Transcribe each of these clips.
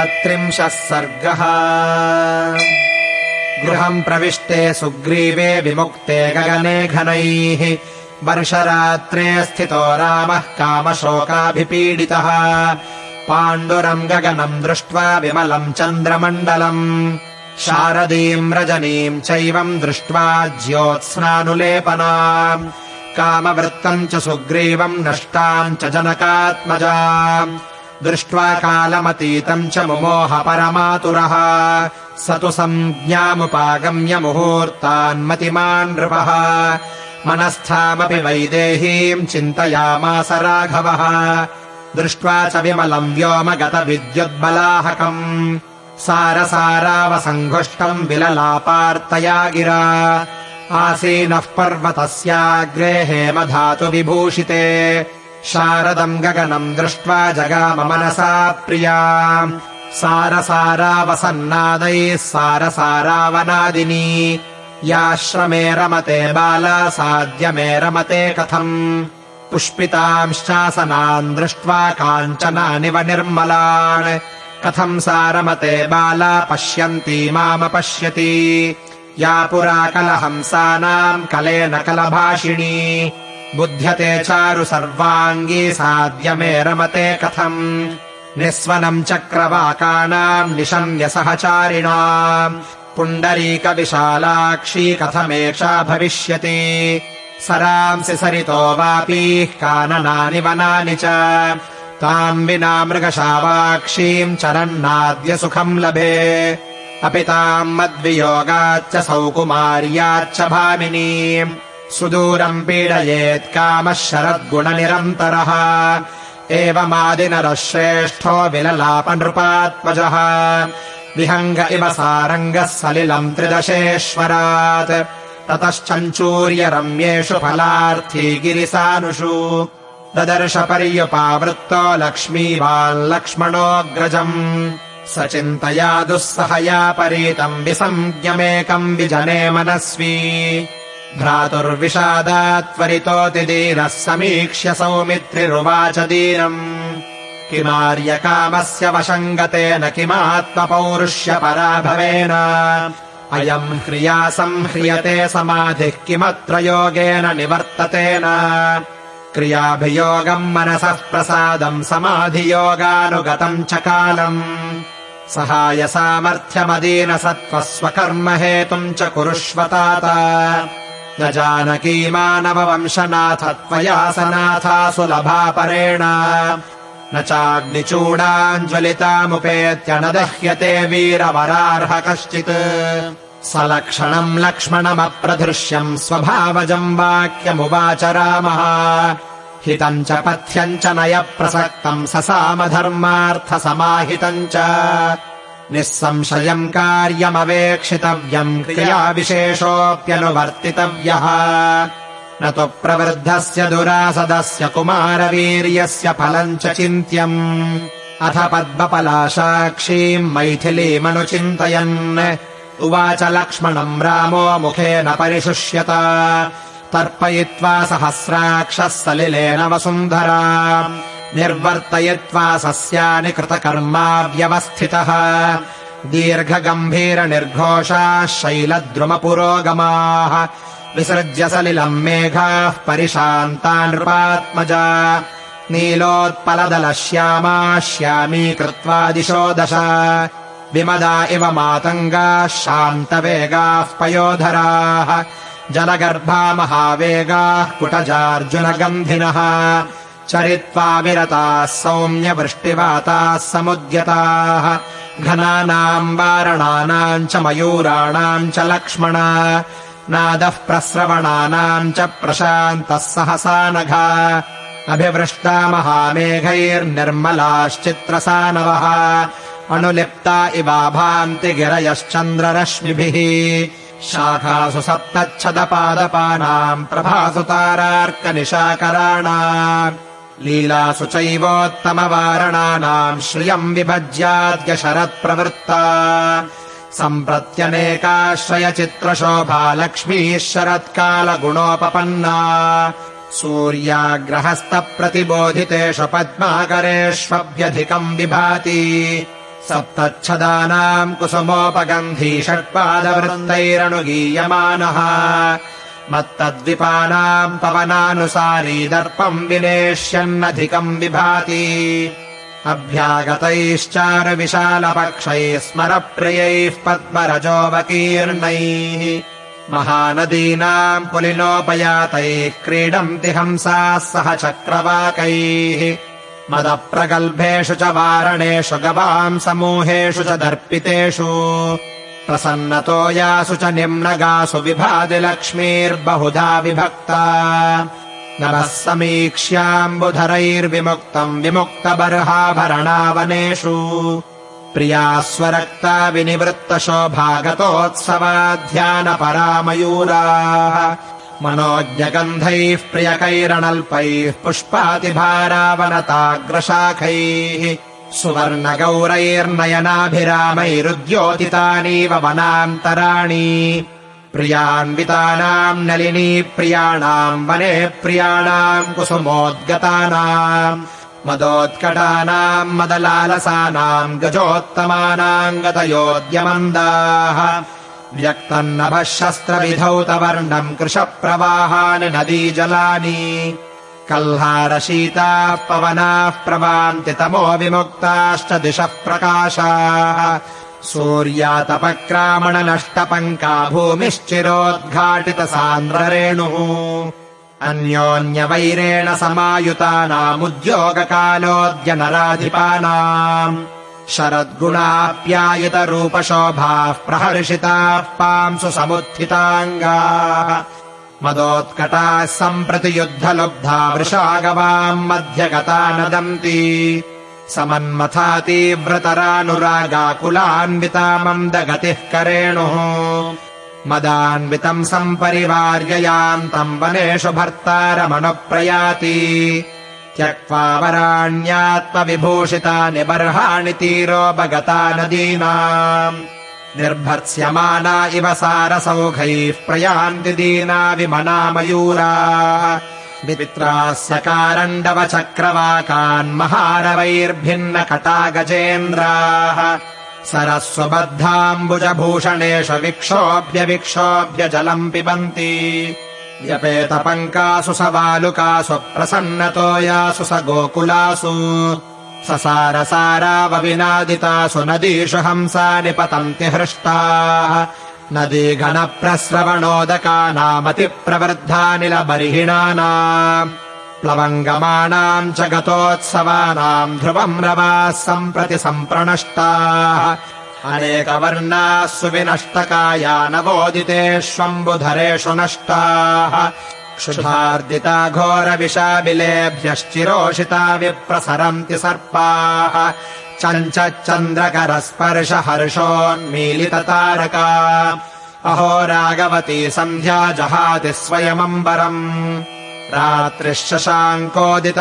अथ त्रिंशः सर्गः गृहम् प्रविष्टे सुग्रीवे विमुक्ते गगने घनैः वर्षरात्रे स्थितो रामः कामशोकाभिपीडितः पाण्डुरम् गगनम् दृष्ट्वा विमलम् चन्द्रमण्डलम् शारदीम् रजनीम् चैवम् दृष्ट्वा ज्योत्स्नानुलेपना कामवृत्तम् च सुग्रीवम् नष्टाम् च जनकात्मजा दृष्ट्वा कालमतीतम् च मुमोह परमातुरः। स तु सञ्ज्ञामुपागम्य मुहूर्तान्मतिमान् नृपः। मनस्थामपि वैदेहीम् चिन्तयामास राघवः। दृष्ट्वा च विमलम् व्योमगतविद्युद्बलाहकम् सारसारावसङ्घुष्टम् विललापार्तया गिरा आसीनः पर्वतस्याग्रे हेमधातु विभूषिते शारदम् गगनम् दृष्ट्वा जगाम मनसा प्रिया। सारसारावसन्नादैः सारसारावनादिनी। याश्रमे रमते बाला साद्यमे रमते कथम्। पुष्पितांश्चासनान् दृष्ट्वा काञ्चनानि निर्मलान्। कथम् सारमते बाला पश्यन्ती मामपश्यति या पुरा कलहंसानाम् कलेन कलभाषिणी बुध्यते चारु सर्वाङ्गी साद्यमे रमते कथम्। निःस्वनम् चक्रवाकानाम् निशम्य सहचारिणाम्। पुण्डरीकविशालाक्षी कथमेषा भविष्यति। सरांसि सरितो वापीः काननानि वनानि च। ताम् विना मृगशावाक्षीम् चरन्नाद्य सुखम् लभे। अपि ताम् मद्वियोगाच्च सौकुमार्याच्च भामिनी सुदूरम् पीडयेत् कामः शरद्गुणनिरन्तरः। एवमादिनरः श्रेष्ठो विललापनृपात्मजः। विहङ्ग इव सारङ्गः सलिलम् त्रिदशेश्वरात्। ततश्चञ्चूर्यरम्येषु फलार्थी गिरिसानुषु। ददर्श पर्युपावृत्तो लक्ष्मीवाल्लक्ष्मणोऽग्रजम् स चिन्तया दुःसहया परीतम् विसञ्ज्ञमेकम् विजने मनस्वी भ्रातुर्विषादात्वरितोऽतिदीनः समीक्ष्य सौमित्रिरुवाच दीनम्। किमार्यकामस्य वशम् गतेन किमात्मपौरुष्यपराभवेन अयम् ह्रिया संह्रियते समाधिः किमत्र योगेन निवर्ततेन। क्रियाभियोगम् मनसः प्रसादम् समाधियोगानुगतम् च कालम्। सहायसामर्थ्यमदीनसत्त्वस्वकर्म हेतुम् च कुरुष्वतात न जानकी मानववंशनाथ त्वया सनाथा सुलभा परेण। न चाग्निचूडाञ्ज्वलितामुपेत्य न दह्यते वीरवरार्ह कश्चित् सलक्षणम् लक्ष्मणमप्रधृष्यम् स्वभावजम् वाक्यमुवाच रामः। हितम् च पथ्यम् च नयप्रसक्तम् ससामधर्मार्थसमाहितम् च निःसंशयम् कार्यमवेक्षितव्यम् क्रियाविशेषोऽप्यनुवर्तितव्यः। न तु प्रवृद्धस्य दुरासदस्य कुमारवीर्यस्य फलम् च चिन्त्यम्। अथ पद्मपलाशाक्षीम् मैथिलीमनुचिन्तयन्। उवाच लक्ष्मणम् रामो मुखेन परिशुष्यत। तर्पयित्वा सहस्राक्षः सलिलेन वसुन्धरा निर्वर्तयित्वा सस्यानि कृतकर्मा व्यवस्थितः दीर्घगम्भीरनिर्घोषाः शैलद्रुमपुरोगमाः। विसृज्य सलिलम् मेघाः परिशान्ता नृपात्मजा नीलोत्पलदलश्यामा श्यामी कृत्वा दिशो दश। विमदा इव मातङ्गाः शान्तवेगाः पयोधराः। जलगर्भा महावेगाः कुटजार्जुनगन्धिनः चरित्वा विरताः सौम्यवृष्टिवाताः समुद्यताः घनानाम् वारणानाम् च मयूराणाम् च लक्ष्मण नादः प्रस्रवणानाम् च प्रशान्तः सहसा नघा अभिवृष्टा महामेघैर्निर्मलाश्चित्रसानवः अनुलिप्ता इवाभान्ति गिरयश्चन्द्ररश्मिभिः शाखासु सप्तच्छदपादपानाम् प्रभासु तारार्कनिशाकराणाम् लीलासु चैवोत्तमवारणानाम् श्रियम् विभज्याद्य शरत्प्रवृत्ता सम्प्रत्यनेकाश्रयचित्रशोभा लक्ष्मीः शरत्कालगुणोपपन्ना सूर्याग्रहस्तप्रतिबोधितेषु पद्माकरेष्वभ्यधिकम् विभाति। सप्तच्छदानाम् कुसुमोपगन्धी षट्पादवृत्तैरनुगीयमानः मत्तद्विपानाम् पवनानुसारी दर्पम् विनेष्यन्नधिकम् विभाति। अभ्यागतैश्चारुविशालपक्षैः स्मरप्रियैः पद्मरजोऽवकीर्णैः महानदीनाम् पुलिनोपयातैः क्रीडन्ति हंसाः सह चक्रवाकैः मदप्रगल्भेषु च वारणेषु गवाम् समूहेषु च दर्पितेषु प्रसन्नतो यासु च निम्नगासु विभाति लक्ष्मीर्बहुधा विभक्ता। नभः समीक्ष्याम्बुधरैर्विमुक्तम् विमुक्तबर्हाभरणावनेषु। प्रिया स्वरक्ता विनिवृत्तशोभागतोत्सवाध्यानपरामयूराः। मनोज्ञगन्धैः प्रियकैरणल्पैः पुष्पातिभारावनताग्रशाखैः सुवर्णगौरैर्नयनाभिरामैरुद्योतितानीव वनान्तराणि प्रियान्वितानाम् नलिनी प्रियाणाम् वने प्रियाणाम् कुसुमोद्गतानाम् मदोत्कटानाम् मदलालसानाम् गजोत्तमानाम् गतयोद्यमन्दाः। व्यक्तन्नभः शस्त्रविधौतवर्णम् कृशप्रवाहानि नदीजलानि कल्हारशीताः पवनाः प्रवान्ति तमो विमुक्ताश्च दिशः प्रकाशाः सूर्यातपक्रामणनष्टपङ्का भूमिश्चिरोद्घाटितसान्द्ररेणुः अन्योन्यवैरेण समायुतानामुद्योगकालोऽद्य नराधिपानाम्। शरद्गुणाप्यायितरूपशोभाः प्रहर्षिताः पांसु समुत्थिताङ्गाः मदोत्कटाः सम्प्रति युद्धलुब्धा वृषागवाम् मध्यगता नदन्ति समन्मथा तीव्रतरानुरागाकुलान्विता मन्दगतिः करेणुः। मदान्वितम् सम्परिवार्ययान्तम् वनेषु भर्तारमनुप्रयाति। त्यक्त्वा वराण्यात्मविभूषितानि बर्हाणि तीरोपगता नदीनाम् निर्भर्त्स्यमाना इव सारसौघैः प्रयान्ति दीना विमनामयूराः वित्रास्य कारण्डवचक्रवाकान्महारवैर्भिन्नकटागजेन्द्राः सरस्वबद्धाम्बुजभूषणेषु विक्षोभ्य विक्षोभ्य जलम् पिबन्ति। व्यपेतपङ्कासु स वालुकासु प्रसन्नतो यासु स गोकुलासु ससारसारावविनादितासु नदीषु हंसानि पतन्ति हृष्टाः। नदीगणप्रस्रवणोदकानामतिप्रवृद्धानिलबर्हिणानाम् प्लवङ्गमाणाम् च गतोत्सवानाम् ध्रुवम् रवाः सम्प्रति सम्प्रणष्टाः अनेकवर्णाः सुविनष्टकाया नवोदितेष्वम्बुधरेषु नष्टाः क्षुधार्दिता घोरविशाबिलेभ्यश्चिरोषिता विप्रसरन्ति सर्पाः। चञ्चच्चन्द्रकरस्पर्श हर्षोन्मीलिततारका अहो रागवती सन्ध्या जहाति स्वयमम्बरम्। रात्रिः शशाङ्कोदित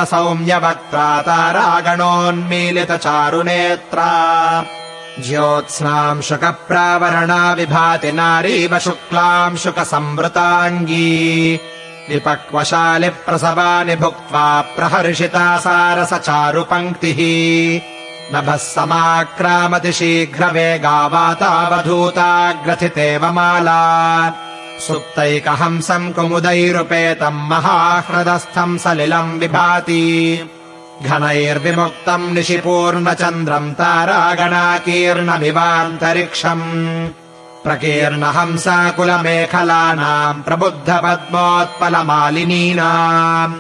ज्योत्स्नाम् शुकप्रावरणा विभाति नारीव शुक्लाम् शुकसंवृताङ्गी विपक्वशालिप्रसवानि भुक्त्वा प्रहर्षिता सारसचारुपङ्क्तिः। नभः समाक्रामति शीघ्रवेगावातावधूताग्रथितेव माला। सुप्तैकहंसम् कुमुदैरुपेतम् महाह्रदस्थम् सलिलम् विभाति। घनैर्विमुक्तम् निशिपूर्णचन्द्रम् तारागणाकीर्णमिवान्तरिक्षम् प्रकीर्णहंसाकुलमेखलानाम् प्रबुद्धपद्मोत्पलमालिनीनाम्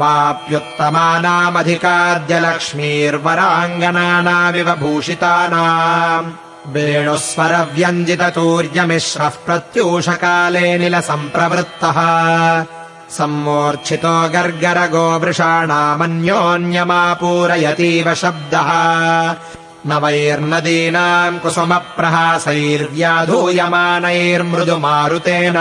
वाप्युत्तमानामधिकाद्यलक्ष्मीर्वराङ्गनानामिव भूषितानाम् वेणुस्वरव्यञ्जिततूर्यमिश्रः प्रत्यूषकाले निलसम्प्रवृत्तः सम्मूर्च्छितो गर्गरगोवृषाणामन्योन्यमापूरयतीव शब्दः नवैर्नदीनाम् कुसुमप्रहासैर्व्याधूयमानैर्मृदुमारुतेन।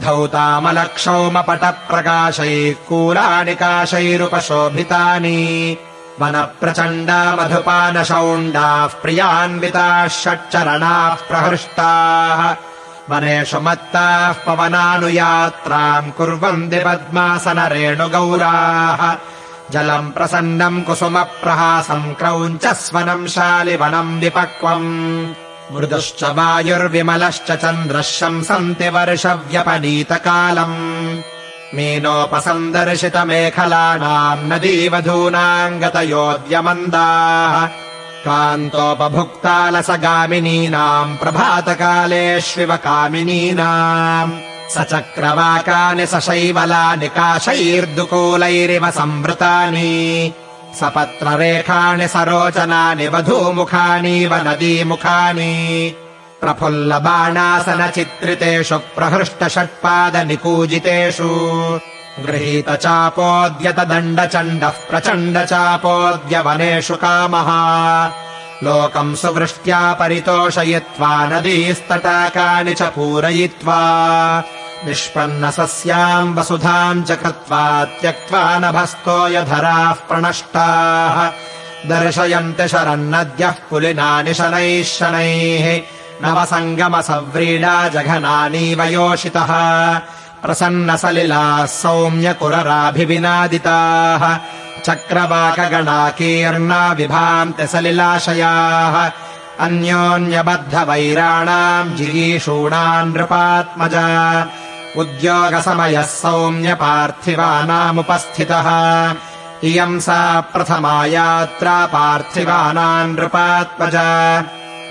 धौतामलक्षौमपटप्रकाशैः कूलानिकाशैरुपशोभितानि वनप्रचण्डा मधुपानशौण्डाः प्रियान्विताः षट्चरणाः प्रहृष्टाः। वनेषु मत्ताः पवनानुयात्राम् कुर्वन्ति पद्मासनरेणुगौराः जलम् प्रसन्नम् कुसुमप्रहासम् क्रौञ्चस्वनम् शालिवनम् विपक्वम्। मृदुश्च वायुर्विमलश्च चन्द्रः शंसन्ति वर्षव्यपनीतकालम्। मीनोपसन्दर्शितमेखलानाम् नदीवधूनाम् गतयोऽद्यमन्दाः कान्तोपभुक्तालसगामिनीनाम् प्रभातकालेष्विव कामिनीनाम् स चक्रवाकानि सशैवलानि काशैर्दुकूलैरिव संवृतानि। सपत्ररेखाणि सरोचनानि वधूमुखानीव नदीमुखानि। प्रफुल्लबाणासनचित्रितेषु प्रहृष्टषट्पादनिकूजितेषु गृहीतचापोऽद्यतदण्डचण्डः प्रचण्डचापोऽद्य कामः लोकम् सुवृष्ट्या परितोषयित्वा नदीस्तटाकानि च पूरयित्वा निष्पन्नसस्याम् वसुधाम् च कृत्वा त्यक्त्वा नभस्तोयधराः प्रणष्टाः दर्शयन्ति शरन्नद्यः पुलिनानि शनैः शनैः नवसङ्गमसव्रीडा जघनानीव योषितः प्रसन्नसलिलाः सौम्यकुरराभिविनादिताः चक्रवाकगणाकीर्णा विभान्ति सलिलाशयाः। अन्योन्यबद्धवैराणाम् जिगीषूणाम् नृपात्मज। उद्योगसमयः सौम्यपार्थिवानामुपस्थितः। इयम् सा प्रथमा यात्रा पार्थिवानाम् नृपात्मज।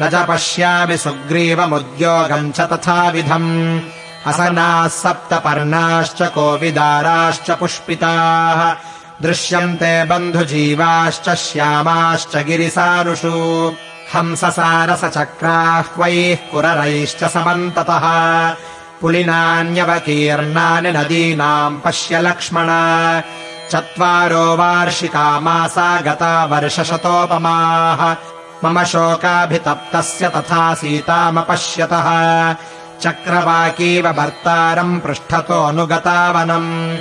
न च पश्यामि सुग्रीवमुद्योगम् च तथाविधम् असनाः सप्तपर्णाश्च कोविदाराश्च पुष्पिताः। दृश्यन्ते बन्धुजीवाश्च श्यामाश्च गिरिसारुषु। हंससारसचक्राह्वैः कुररैश्च समन्ततः। पुलिनान्यवकीर्णानि नदीनाम् पश्य लक्ष्मण। चत्वारो वार्षिका मासा गता वर्षशतोपमाः। मम शोकाभितप्तस्य तथा सीतामपश्यतः चक्रवाकीव भर्तारम् पृष्ठतोऽनुगतावनम्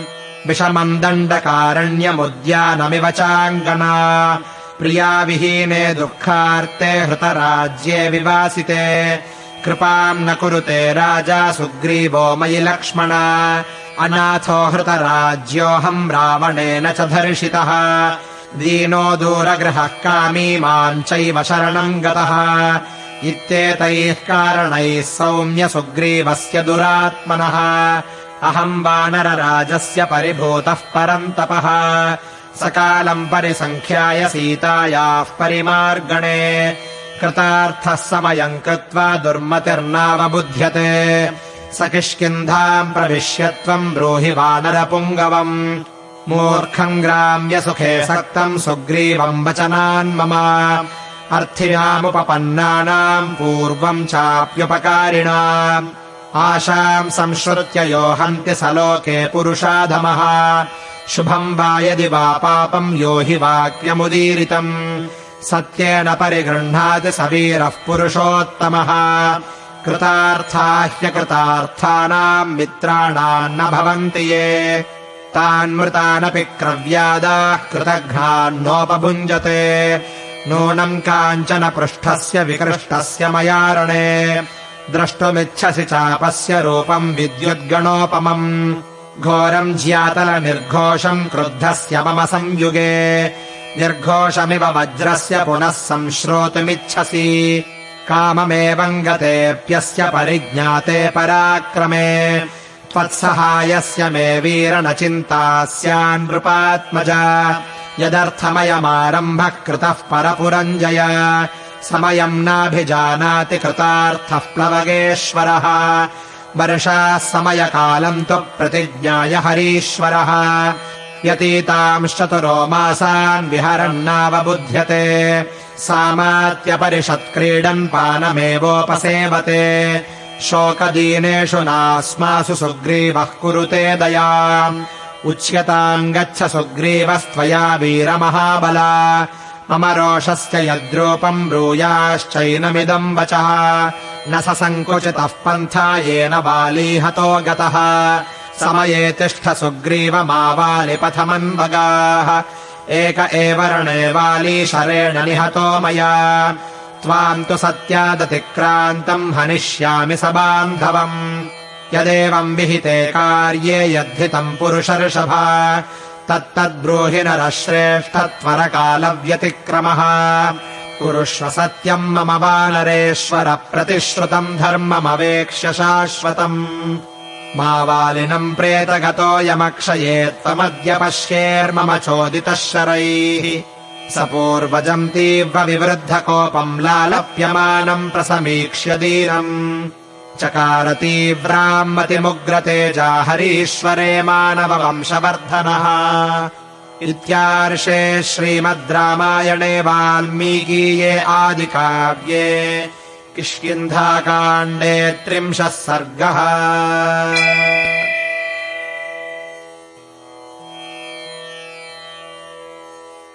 विषमम् दण्डकारण्यमुद्यानमिव चाङ्गना। प्रियाविहीने दुःखार्ते हृतराज्ये विवासिते। कृपाम् न कुरुते राजा सुग्रीवो मयि लक्ष्मण। अनाथो हृतराज्योऽहम् रावणेन च धर्षितः। दीनो दूरगृहः कामी माम् चैव शरणम् गतः इत्येतैः कारणैः सौम्य सुग्रीवस्य दुरात्मनः। अहम् वानरराजस्य परिभूतः परन्तपः सकालम् परिसङ्ख्याय सीतायाः परिमार्गणे। कृतार्थः समयम् कृत्वा दुर्मतिर्नावबुध्यते। स किष्किन्धाम् प्रविश्य त्वम् ब्रूहि वानरपुङ्गवम्। मूर्खम् ग्राम्यसुखे सक्तम् सुग्रीवम् वचनान् मम अर्थिनामुपपन्नानाम् पूर्वम् चाप्युपकारिणाम्। आशाम् संश्रुत्य यो हन्ति स लोके पुरुषाधमः। शुभम् वा यदि वा पापम् यो हि वाक्यमुदीरितम्। सत्येन परिगृह्णाति स वीरः पुरुषोत्तमः। कृतार्था ह्यकृतार्थानाम् मित्राणाम् न भवन्ति ये। तान्मृतानपि क्रव्यादाः कृतघ्नान्नोपभुञ्जते नूनम् काञ्चन पृष्ठस्य विकृष्टस्य मयारणे। द्रष्टुमिच्छसि चापस्य रूपम् विद्युद्गणोपमम्। घोरम् ज्यातलनिर्घोषम् क्रुद्धस्य मम संयुगे। निर्घोषमिव वज्रस्य पुनः संश्रोतुमिच्छसि। काममेवम् गतेऽप्यस्य परिज्ञाते पराक्रमे। त्वत्सहायस्य मे वीर न चिन्ता स्यान्नृपात्मज यदर्थमयमारम्भः कृतः परपुरञ्जय। समयम् नाभिजानाति कृतार्थः प्लवगेश्वरः। वर्षाः समयकालम् तु प्रतिज्ञाय हरीश्वरः। व्यतीतांश्चतुरो मासान् विहरन्नावबुध्यते सामात्यपरिषत्क्रीडन् पानमेवोपसेवते। शोकदीनेषु नास्मासु सुग्रीवः कुरुते दयाम् उच्यताम् गच्छ सुग्रीवस्त्वया वीरमहाबला। मम रोषस्य यद्रूपम् ब्रूयाश्चैनमिदम् वचः। न स सङ्कुचितः पन्था येन बालीहतो गतः। समये तिष्ठ सुग्रीवमावालिपथमन्वगाः एक एव रणे वाली शरेण निहतो मया। त्वाम् तु सत्यादतिक्रान्तम् हनिष्यामि स बान्धवम् यदेवम् विहिते कार्ये यद्धितम् पुरुषर्षभा तत्तद्ब्रूहि नरः श्रेष्ठत्वरकालव्यतिक्रमः कुरुष्व सत्यम् मम वानरेश्वर प्रतिश्रुतम् धर्ममवेक्ष्य शाश्वतम्। मा वालिनम् प्रेतगतोऽयमक्षये त्वमद्य पश्येर्मम चोदितः शरैः। स पूर्वजम् तीव्रविवृद्धकोपम् लालप्यमानम् प्रसमीक्ष्य दीनम् चकार तीव्राम् मतिमुग्रतेजा हरीश्वरे मानववंशवर्धनः। इत्यार्षे श्रीमद् रामायणे वाल्मीकीये आदिकाव्ये किष्किन्धाकाण्डे त्रिंशः सर्गः